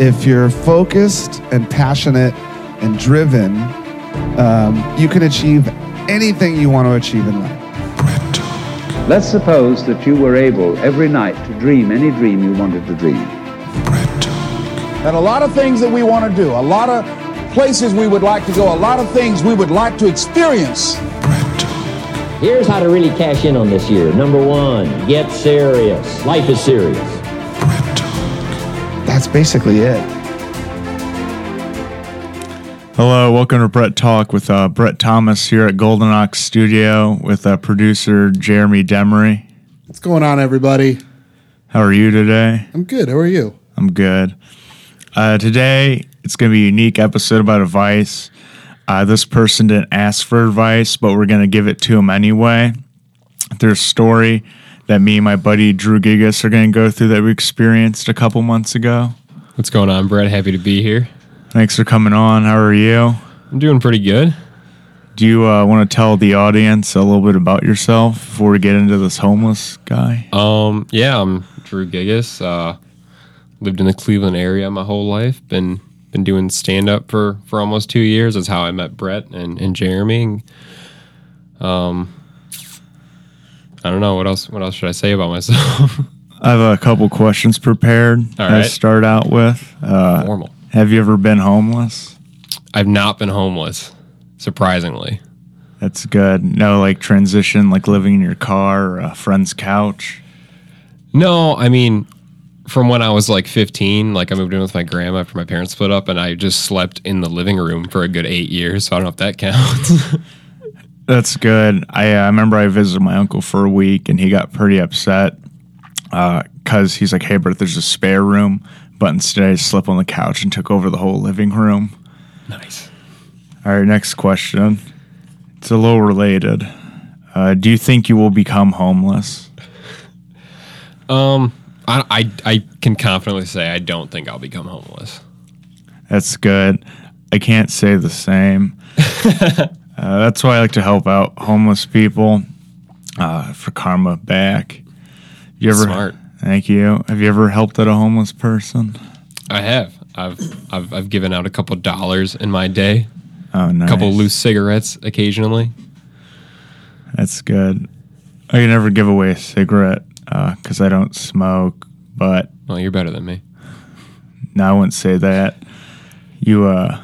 if you're focused and passionate and driven, um, you can achieve anything you want to achieve in life. Let's suppose that you were able every night to dream any dream you wanted to dream. And a lot of things that we want to do, a lot of places we would like to go, a lot of things we would like to experience. Here's how to really cash in on this year. Number one, get serious. Life is serious. That's basically it. Hello, welcome to Brett Talk with uh, Brett Thomas here at Golden Ox Studio with uh, producer Jeremy Demery. What's going on, everybody? How are you today? I'm good. How are you? I'm good. Uh, today, it's going to be a unique episode about advice. Uh, this person didn't ask for advice, but we're going to give it to him anyway. Their story that me and my buddy Drew Gigas are going to go through that we experienced a couple months ago. What's going on, Brett? Happy to be here. Thanks for coming on. How are you? I'm doing pretty good. Do you uh, want to tell the audience a little bit about yourself before we get into this homeless guy? Um, yeah, I'm Drew Gigas. Uh, lived in the Cleveland area my whole life. Been been doing stand up for for almost two years. That's how I met Brett and, and Jeremy. Um, I don't know what else. What else should I say about myself? I have a couple questions prepared. All to start out with. Uh, Formal. have you ever been homeless? I've not been homeless, surprisingly. That's good. No, like transition, like living in your car or a friend's couch. No, I mean, from when I was like 15, like I moved in with my grandma after my parents split up, and I just slept in the living room for a good eight years. So I don't know if that counts. That's good. I, uh, I remember I visited my uncle for a week and he got pretty upset because he's like, hey, but there's a spare room. But instead, I slept on the couch and took over the whole living room. nice. All right, next question. It's a little related. Uh, do you think you will become homeless? Um, I, I I can confidently say I don't think I'll become homeless. That's good. I can't say the same. uh, that's why I like to help out homeless people uh, for karma back. You ever? Smart. Thank you. Have you ever helped out a homeless person? I have. I've I've I've given out a couple dollars in my day, Oh, nice. a couple loose cigarettes occasionally. That's good. I can never give away a cigarette because I don't smoke. But Well, you're better than me. no, I wouldn't say that. You, uh,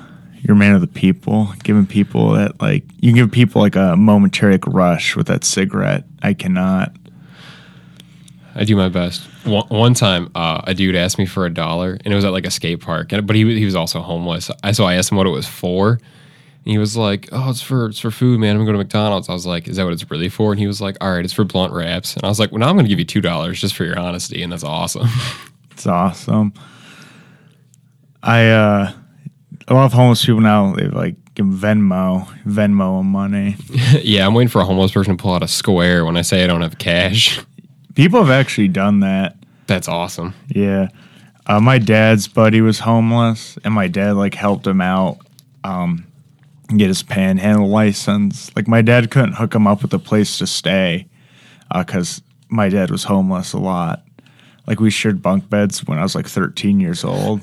you're a man of the people. Giving people that like you give people like a momentary rush with that cigarette. I cannot. I do my best. One, one time, uh, a dude asked me for a dollar, and it was at like a skate park, and but he he was also homeless. I so I asked him what it was for, and he was like, "Oh, it's for it's for food, man. I'm gonna go to McDonald's." I was like, "Is that what it's really for?" And he was like, "All right, it's for blunt wraps." And I was like, "Well, now I'm gonna give you two dollars just for your honesty, and that's awesome." It's awesome. I uh, a lot of homeless people now they like Venmo, Venmo money. yeah, I'm waiting for a homeless person to pull out a square when I say I don't have cash. People have actually done that. That's awesome. Yeah. Uh, my dad's buddy was homeless, and my dad like helped him out um, get his panhandle license. Like my dad couldn't hook him up with a place to stay because my dad was homeless a lot. Like we shared bunk beds when I was like 13 years old.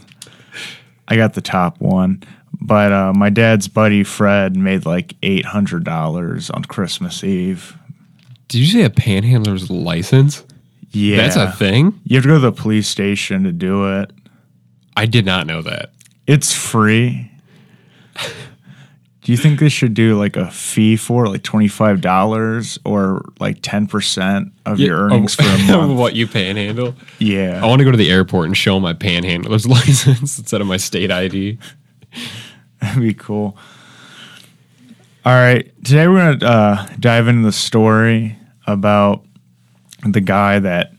I got the top one, but uh, my dad's buddy Fred made like eight hundred dollars on Christmas Eve. Did you say a panhandler's license? Yeah, That's a thing. You have to go to the police station to do it. I did not know that. It's free. Do you think they should do like a fee for it, like twenty five dollars or like ten percent of your earnings for a month? what you panhandle? Yeah, I want to go to the airport and show my panhandler's license instead of my state ID. that'd be cool. All right, today we're gonna uh, dive into the story about the guy that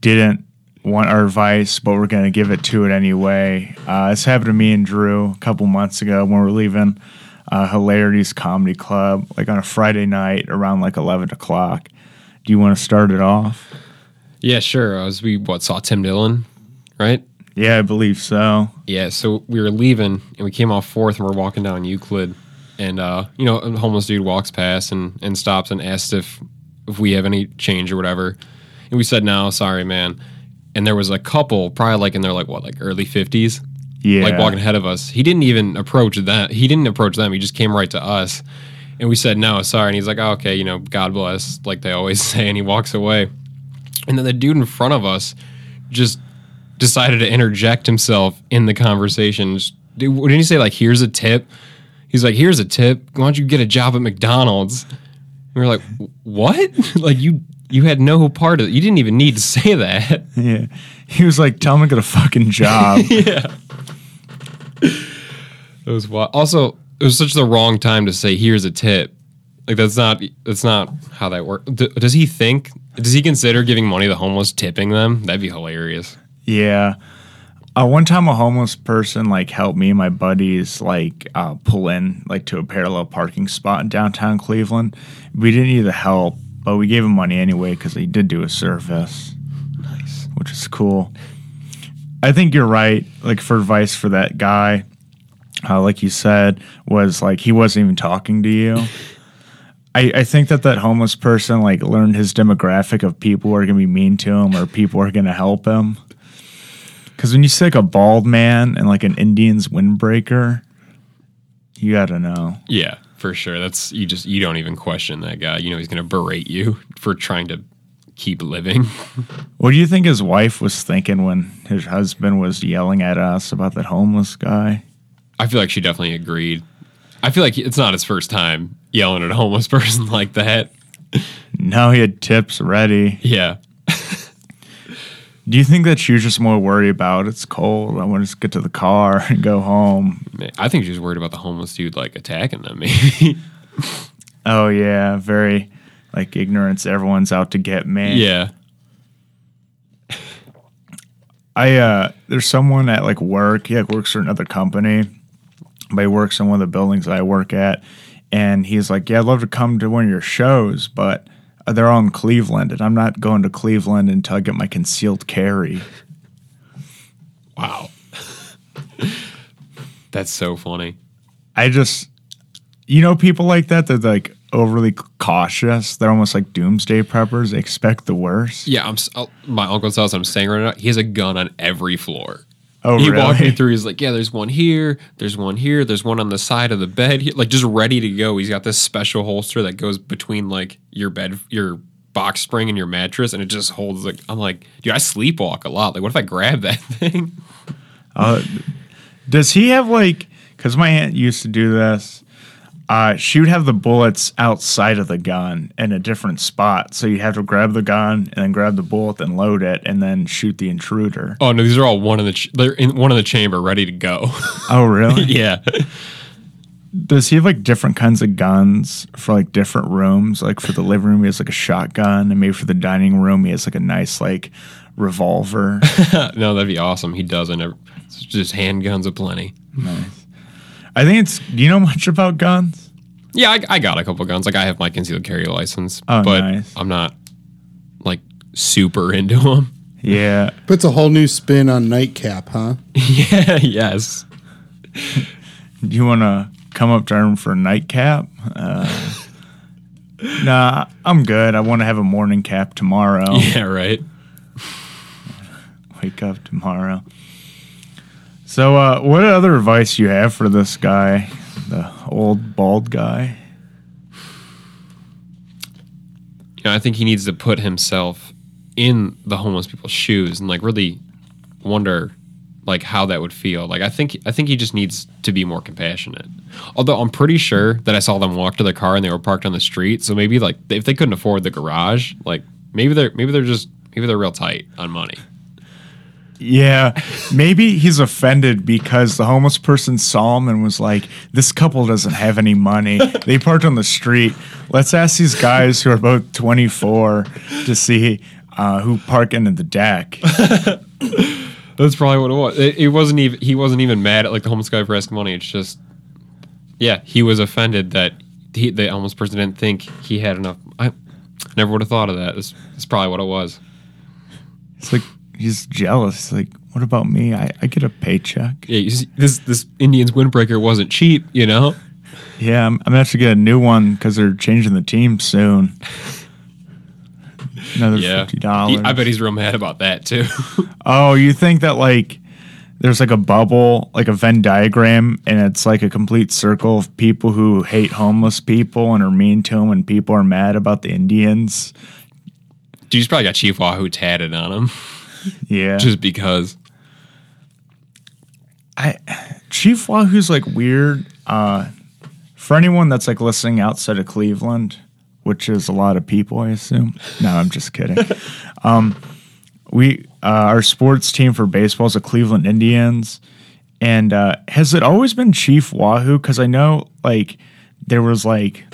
didn't want our advice, but we're gonna give it to it anyway. Uh, this happened to me and Drew a couple months ago when we were leaving uh, Hilarities Comedy Club, like on a Friday night around like eleven o'clock. Do you want to start it off? Yeah, sure. I was we what saw Tim Dillon, right? Yeah, I believe so. Yeah. So we were leaving and we came off Fourth and we're walking down Euclid, and uh, you know, a homeless dude walks past and and stops and asks if if we have any change or whatever, and we said no, sorry, man. And there was a couple, probably like in their like what like early fifties, Yeah. like walking ahead of us. He didn't even approach that. He didn't approach them. He just came right to us, and we said no, sorry. And he's like, oh, okay, you know, God bless, like they always say, and he walks away. And then the dude in front of us just decided to interject himself in the conversation. Dude, didn't he say like, here's a tip? He's like, here's a tip. Why don't you get a job at McDonald's? And we were like, what? like you you had no part of it. You didn't even need to say that. Yeah. He was like, tell him to get a fucking job. yeah. It was wild. Also, it was such the wrong time to say, here's a tip. Like that's not that's not how that works. D- does he think? Does he consider giving money to the homeless, tipping them? That'd be hilarious. Yeah. Uh, one time, a homeless person like helped me and my buddies like uh, pull in like to a parallel parking spot in downtown Cleveland. We didn't need the help, but we gave him money anyway because he did do a service. Nice, which is cool. I think you're right. Like for advice for that guy, uh, like you said, was like he wasn't even talking to you. I, I think that that homeless person like learned his demographic of people who are gonna be mean to him or people who are gonna help him. Because when you see like a bald man and like an Indian's windbreaker, you gotta know. Yeah, for sure. That's you just you don't even question that guy. You know he's gonna berate you for trying to keep living. What do you think his wife was thinking when his husband was yelling at us about that homeless guy? I feel like she definitely agreed. I feel like it's not his first time yelling at a homeless person like that. No, he had tips ready. Yeah. Do you think that she was just more worried about it's cold? I want to just get to the car and go home. I think she was worried about the homeless dude like attacking them. Maybe. Oh yeah, very like ignorance. Everyone's out to get me. yeah. I uh there's someone at like work, he like works for another company, but he works in one of the buildings that I work at, and he's like, Yeah, I'd love to come to one of your shows, but they're all in Cleveland, and I'm not going to Cleveland until I get my concealed carry. Wow. That's so funny. I just you know people like that, they're like overly cautious. They're almost like doomsday preppers. They expect the worst. Yeah, I'm. My uncle's house. I'm staying right now. He has a gun on every floor. Oh he really? walked me through. He's like, "Yeah, there's one here. There's one here. There's one on the side of the bed. He- like just ready to go." He's got this special holster that goes between like your bed, your box spring, and your mattress, and it just holds. Like I'm like, dude, I sleepwalk a lot. Like, what if I grab that thing? Uh, does he have like? Because my aunt used to do this. Uh, she would have the bullets outside of the gun in a different spot, so you have to grab the gun and then grab the bullet and load it and then shoot the intruder. Oh no, these are all one in the. Ch- they're in one in the chamber, ready to go. Oh, really? yeah. Does he have like different kinds of guns for like different rooms? Like for the living room, he has like a shotgun, and maybe for the dining room, he has like a nice like revolver. no, that'd be awesome. He doesn't. It's just handguns aplenty. nice. I think it's. Do you know much about guns? Yeah, I, I got a couple guns. Like I have my concealed carry license, Oh, but nice. I'm not like super into them. Yeah. Puts a whole new spin on nightcap, huh? yeah. Yes. Do you want to come up to our room for a nightcap? Uh, nah, I'm good. I want to have a morning cap tomorrow. Yeah. Right. Wake up tomorrow. So, uh, what other advice you have for this guy, the old bald guy? You know, I think he needs to put himself in the homeless people's shoes and like really wonder like how that would feel. Like I think I think he just needs to be more compassionate. Although I'm pretty sure that I saw them walk to their car and they were parked on the street. So maybe like if they couldn't afford the garage, like maybe they're maybe they're just maybe they're real tight on money. Yeah, maybe he's offended because the homeless person saw him and was like, "This couple doesn't have any money. They parked on the street. Let's ask these guys who are both 24 to see uh, who park into the deck." That's probably what it was. It, it wasn't even he wasn't even mad at like the homeless guy for asking money. It's just yeah, he was offended that he, the homeless person didn't think he had enough. I never would have thought of that. That's, that's probably what it was. It's like he's jealous. Like, "What about me? I, I get a paycheck." Yeah, you see, this this Indians windbreaker wasn't cheap, you know. Yeah, I'm, I'm actually get a new one because they're changing the team soon. Another Yeah, fifty dollars. I bet he's real mad about that too. Oh, you think that like there's like a bubble, like a Venn diagram, and it's like a complete circle of people who hate homeless people and are mean to them, and people are mad about the Indians. Dude's probably got Chief Wahoo tatted on him Yeah, just because. I Chief Wahoo's like weird. Uh, for anyone that's like listening outside of Cleveland, which is a lot of people, I assume. No, I'm just kidding. um, we uh, our sports team for baseball is the Cleveland Indians, and uh, has it always been Chief Wahoo? Because I know like there was like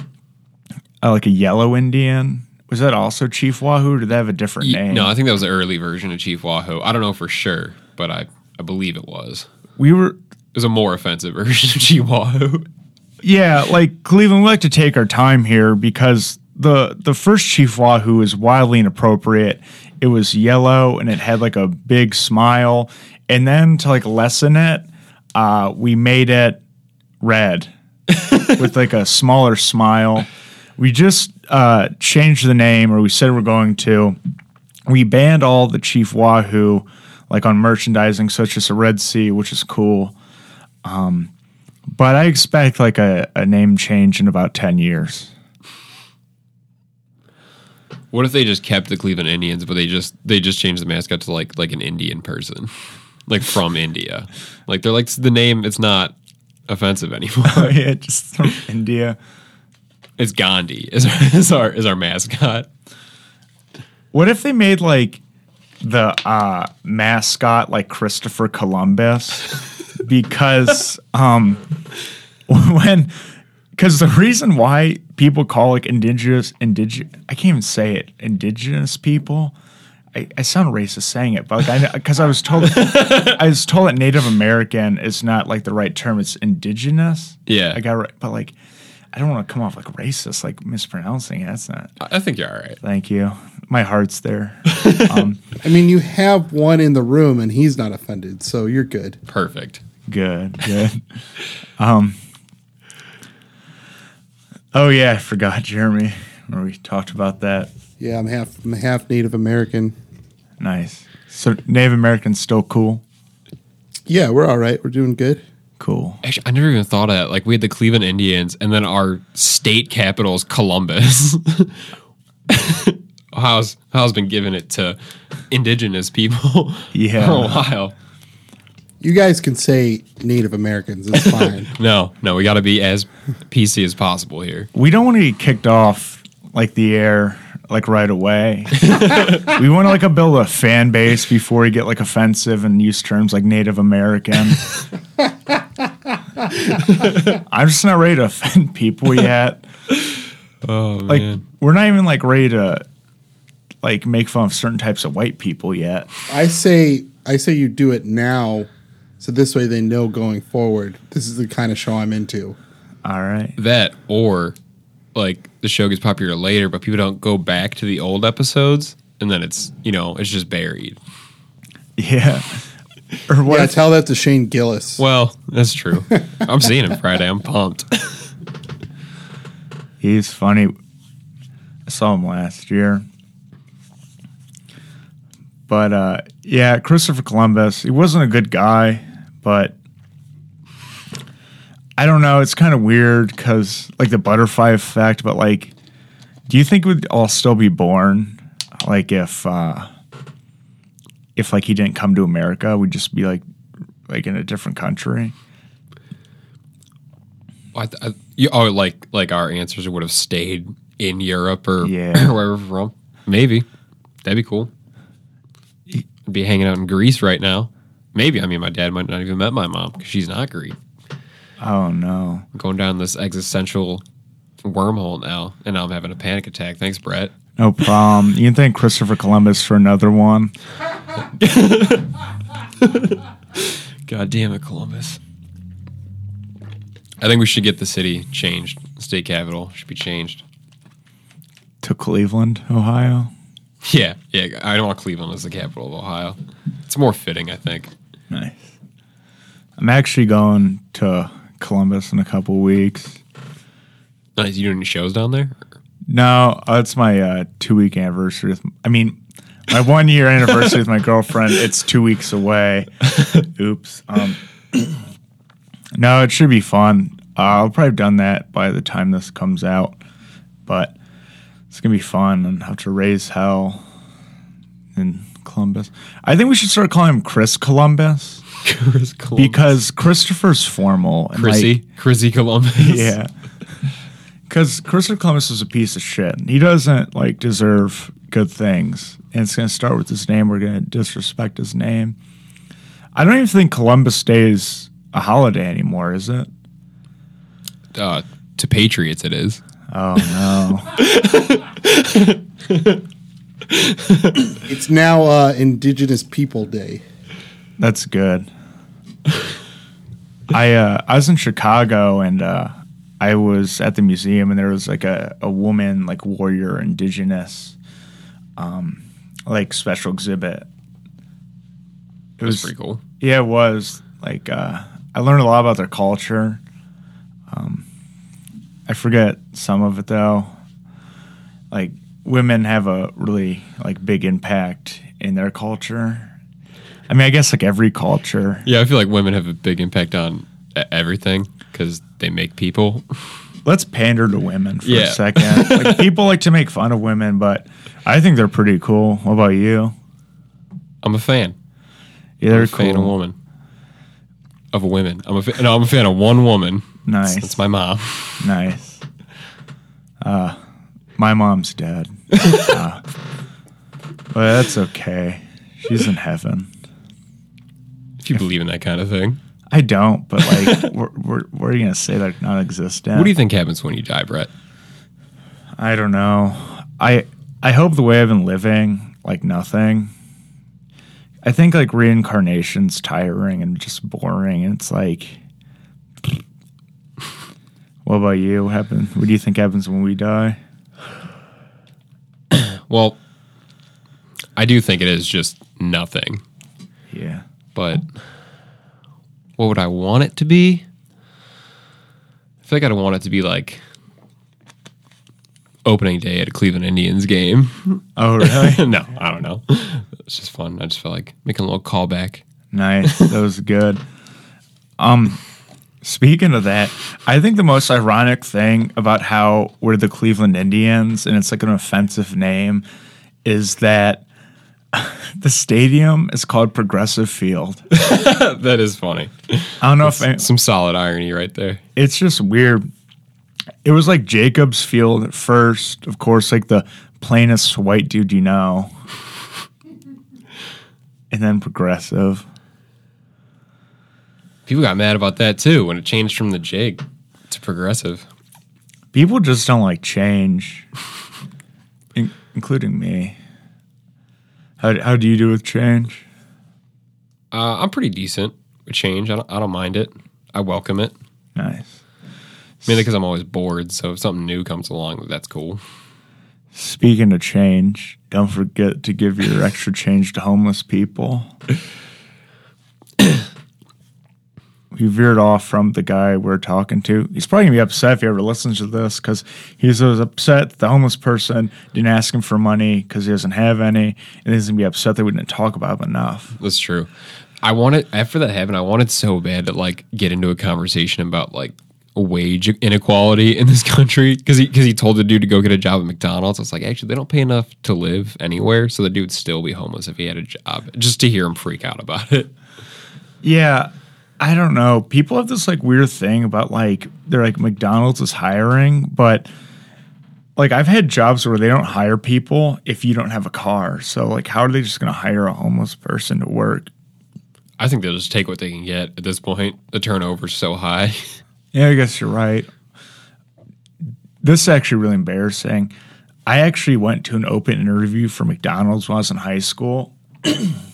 uh, like a yellow Indian. Was that also Chief Wahoo? Or did they have a different Ye- name? No, I think that was the early version of Chief Wahoo. I don't know for sure, but I, I believe it was. we were It was a more offensive version of Chief Wahoo. Yeah, like Cleveland, we like to take our time here because the the first Chief Wahoo is wildly inappropriate. It was yellow and it had like a big smile, and then to like lessen it, uh, we made it red with like a smaller smile. We just uh, changed the name, or we said we're going to. We banned all the Chief Wahoo, like on merchandising, such as a Red Sea, which is cool. But I expect like a, a name change in about 10 years. What if they just kept the Cleveland Indians, but they just they just changed the mascot to like like an Indian person, like from India? Like they're like the name. It's not offensive anymore. Oh, yeah, just from India. It's Gandhi is our, is our is our mascot. What if they made like the uh, mascot like Christopher Columbus? because um, when because the reason why people call like indigenous indigenous I can't even say it indigenous people. I, I sound racist saying it, but like I because I was told I was told that Native American is not like the right term. It's indigenous. Yeah. I got right, but like I don't want to come off like racist, like mispronouncing it. That's not. I I think you're all right. Thank you. My heart's there. um, I mean, you have one in the room and he's not offended, so you're good. Perfect. good, good. Um, oh yeah, I forgot Jeremy. Where we talked about that. Yeah, I'm half I'm half Native American. Nice. So Native American's still cool. Yeah, we're all right. We're doing good. Cool. Actually, I never even thought of that. Like we had the Cleveland Indians, and then our state capital is Columbus. Ohio's Ohio's been giving it to indigenous people Yeah. for a while. You guys can say Native Americans. It's fine. No, no, we got to be as PC as possible here. We don't want to get kicked off like the air like right away. we want to like build a fan base before we get like offensive and use terms like Native American. I'm just not ready to offend people yet. Oh Like man, we're not even like ready to like make fun of certain types of white people yet. I say I say you do it now, so this way they know going forward. This is the kind of show I'm into. All right. that or like the show gets popular later, but people don't go back to the old episodes, and then it's you know it's just buried. Yeah. Or what yeah, if- tell that to Shane Gillis. Well, that's true. I'm seeing him Friday. I'm pumped. He's funny. I saw him last year. But uh, yeah, Christopher Columbus, he wasn't a good guy, but I don't know. It's kind of weird because, like, the butterfly effect, but, like, do you think we'd all still be born? Like, if, uh, if, like, he didn't come to America, we'd just be, like, like in a different country? I, I, you, oh, like like our answers would have stayed in Europe or Yeah. wherever from. Maybe that'd be cool. I'd be hanging out in Greece right now. Maybe I mean my dad might not even met my mom because she's not Greek. Oh, no. going down this existential wormhole now, and now I'm having a panic attack. Thanks, Brett. No problem. You can thank Christopher Columbus for another one. God damn it, Columbus. I think we should get the city changed. State capital should be changed. to Cleveland, Ohio. Yeah, yeah. I don't want Cleveland as the capital of Ohio. It's more fitting, I think. Nice. I'm actually going to Columbus in a couple weeks. Nice. You doing any shows down there? No, uh, it's my uh, two week anniversary. with- I mean, My one year anniversary with my girlfriend. It's two weeks away. Oops. Um, no, it should be fun. Uh, I'll probably have done that by the time this comes out, but it's gonna be fun and have to raise hell in Columbus. I think we should start calling him Chris Columbus. because Christopher's formal. and, Chrissy, like, Chrissy Columbus. yeah. Because Christopher Columbus is a piece of shit. He doesn't like deserve good things. And it's going to start with his name. We're going to disrespect his name. I don't even think Columbus Day is a holiday anymore, is it? Uh, to Patriots, it is. Oh no. It's now uh, Indigenous People Day. That's good. I uh, I was in Chicago and uh, I was at the museum and there was like a, a woman like warrior indigenous um, like special exhibit. It It was pretty cool. Yeah, it was like uh, I learned a lot about their culture. Um, I forget some of it though. Like women have a really like big impact in their culture. I mean, I guess like every culture. Yeah, I feel like women have a big impact on everything because they make people. Let's pander to women for Yeah. a second. like people like to make fun of women, but I think they're pretty cool. What about you? I'm a fan. Yeah, I'm they're a fan of cool. woman. Of women. I'm a fa- no. I'm a fan of one woman. Nice. That's my mom. Nice. Uh, my mom's dead. uh, but that's okay. She's in heaven. If you believe in that kind of thing. I don't, but like, we're, we're, what are you gonna say they're not existent? What do you think happens when you die, Brett? I don't know. I I hope the way I've been living, like nothing. I think like reincarnation's tiring and just boring, and it's like. What about you? What happen? What do you think happens when we die? Well, I do think it is just nothing. Yeah. But what would I want it to be? I feel like I'd want it to be like opening day at a Cleveland Indians game. Oh really? no, I don't know. It's just fun. I just felt like making a little callback. Nice. That was good. Um speaking of that, I think the most ironic thing about how we're the Cleveland Indians and it's like an offensive name is that the stadium is called Progressive Field. that is funny. I don't know if I, Some solid irony right there. it's just weird. It was like Jacobs Field at first, of course, like the plainest white dude you know. And then Progressive. People got mad about that too when it changed from the jig to progressive. People just don't like change, in- including me. How, how do you do with change? Uh, I'm pretty decent with change. I don't, I don't mind it. I welcome it. Nice. Mainly because I'm always bored. So if something new comes along, that's cool. Speaking of change, don't forget to give your extra change to homeless people. we veered off from the guy we're talking to. He's probably gonna be upset if he ever listens to this because he's was upset the homeless person didn't ask him for money because he doesn't have any, and he's gonna be upset that we didn't talk about him enough. That's true. I wanted after that happened. I wanted so bad to like get into a conversation about like wage inequality in this country because he because he told the dude to go get a job at McDonald's. I was like, actually, they don't pay enough to live anywhere, so the dude would still be homeless if he had a job. Just to hear him freak out about it. Yeah, I don't know. People have this like weird thing about like they're like McDonald's is hiring, but like I've had jobs where they don't hire people if you don't have a car. So like how are they just going to hire a homeless person to work? I think they'll just take what they can get at this point. The turnover's so high. Yeah, I guess you're right. This is actually really embarrassing. I actually went to an open interview for McDonald's when I was in high school.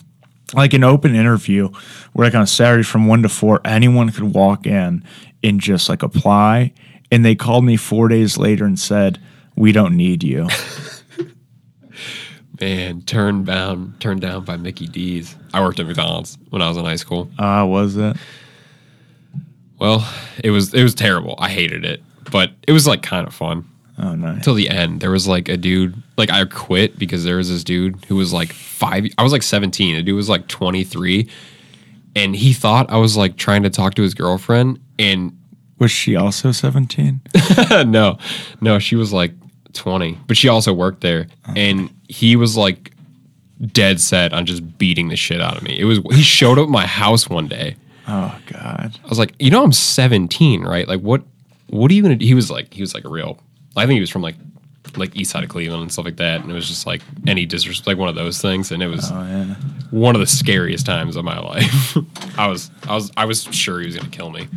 like an open interview where like on a Saturday from one to four, anyone could walk in and just like apply. And they called me four days later and said, We don't need you. Man, turned down, turned down by Mickey D's. I worked at McDonald's when I was in high school. Ah, was it? Well, it was it was terrible. I hated it, but it was like kind of fun. Oh, nice. till the end. There was like a dude, like I quit because there was this dude who was like five. I was like 17. A dude was like 23. And he thought I was like trying to talk to his girlfriend. And Was she also 17? no, no, she was like 20, but she also worked there. And he was like dead set on just beating the shit out of me. It was, he showed up at my house one day. Oh, God. I was like, you know, I'm 17, right? Like, what, what are you gonna do? He was like, he was like a real, I think he was from like, like east side of Cleveland and stuff like that. And it was just like any disrespect, like one of those things. And it was Oh, yeah. one of the scariest times of my life. I was, I was, I was sure he was gonna kill me.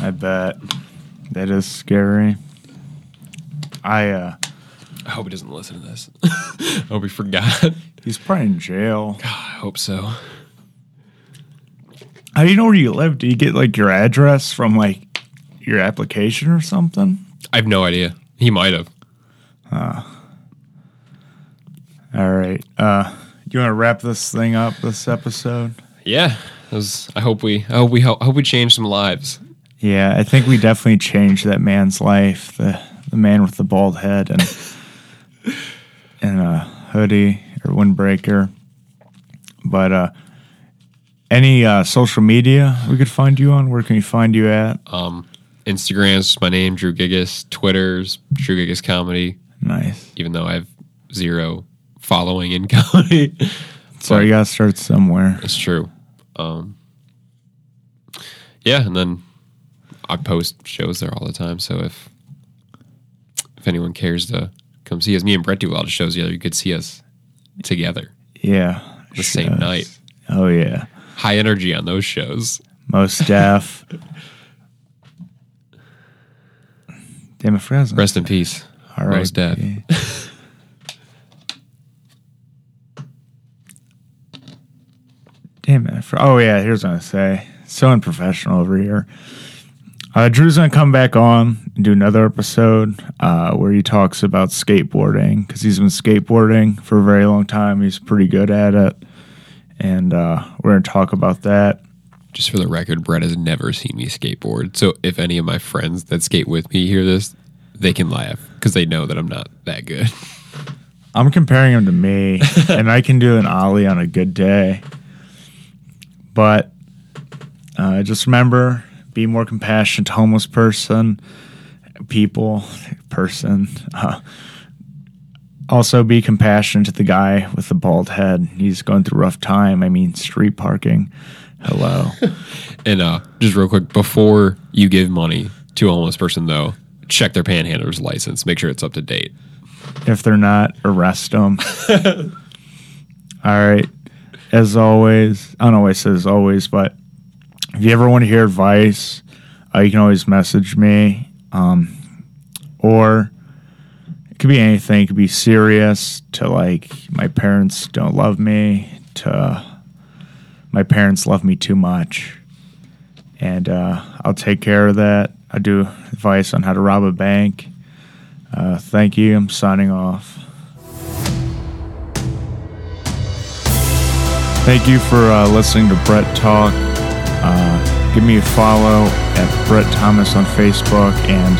I bet. That is scary. I, uh, I hope he doesn't listen to this. I hope he forgot. he's probably in jail. I hope so. How do you know where you live? Do you get like your address from like your application or something? I have no idea. He might have. All right. Uh, you want to wrap this thing up, this episode? Yeah. Was, I hope we, I hope we, I hope we change some lives. Yeah, I think we definitely changed that man's life. The the man with the bald head and and a hoodie or windbreaker. But uh, any uh, social media we could find you on? Where can we find you at? Um, Instagram's my name, Drew Gigas. Twitter's Drew Gigas Comedy. Nice. Even though I have zero following in comedy, So you gotta start somewhere. it's true. Um, yeah, and then I post shows there all the time. So if if anyone cares to come see us, me and Brett do a lot of shows together. You could see us together. Yeah. The same night. Oh yeah. High energy on those shows. Most deaf. Damn, I forgot. his. Rest in peace. All right. Most Def. Damn it. For- Oh, yeah. Here's what I say. So unprofessional over here. Uh, Drew's going to come back on and do another episode uh, where he talks about skateboarding because he's been skateboarding for a very long time. He's pretty good at it. And uh, we're going to talk about that. Just for the record, Brett has never seen me skateboard. So if any of my friends that skate with me hear this, they can laugh because they know that I'm not that good. I'm comparing him to me, and I can do an ollie on a good day. But uh, just remember, be more compassionate to homeless person, people, person. Uh, also, be compassionate to the guy with the bald head. He's going through a rough time. I mean, street parking. Hello. And uh, just real quick, before you give money to a homeless person, though, check their panhandler's license. Make sure it's up to date. if they're not, arrest them. All right. As always, I don't always say as always, but if you ever want to hear advice, uh, you can always message me. Um, or it could be anything. It could be serious to like my parents don't love me to my parents love me too much. And uh, I'll take care of that. I do advice on how to rob a bank. Uh, thank you. I'm signing off. Thank you for uh, listening to Brett Talk. Uh, give me a follow at Brett Thomas on Facebook and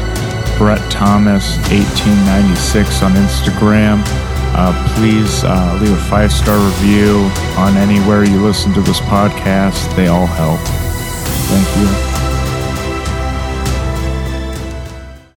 Brett Thomas 1896 on Instagram. Uh, please uh, leave a five star review on anywhere you listen to this podcast. They all help. Thank you.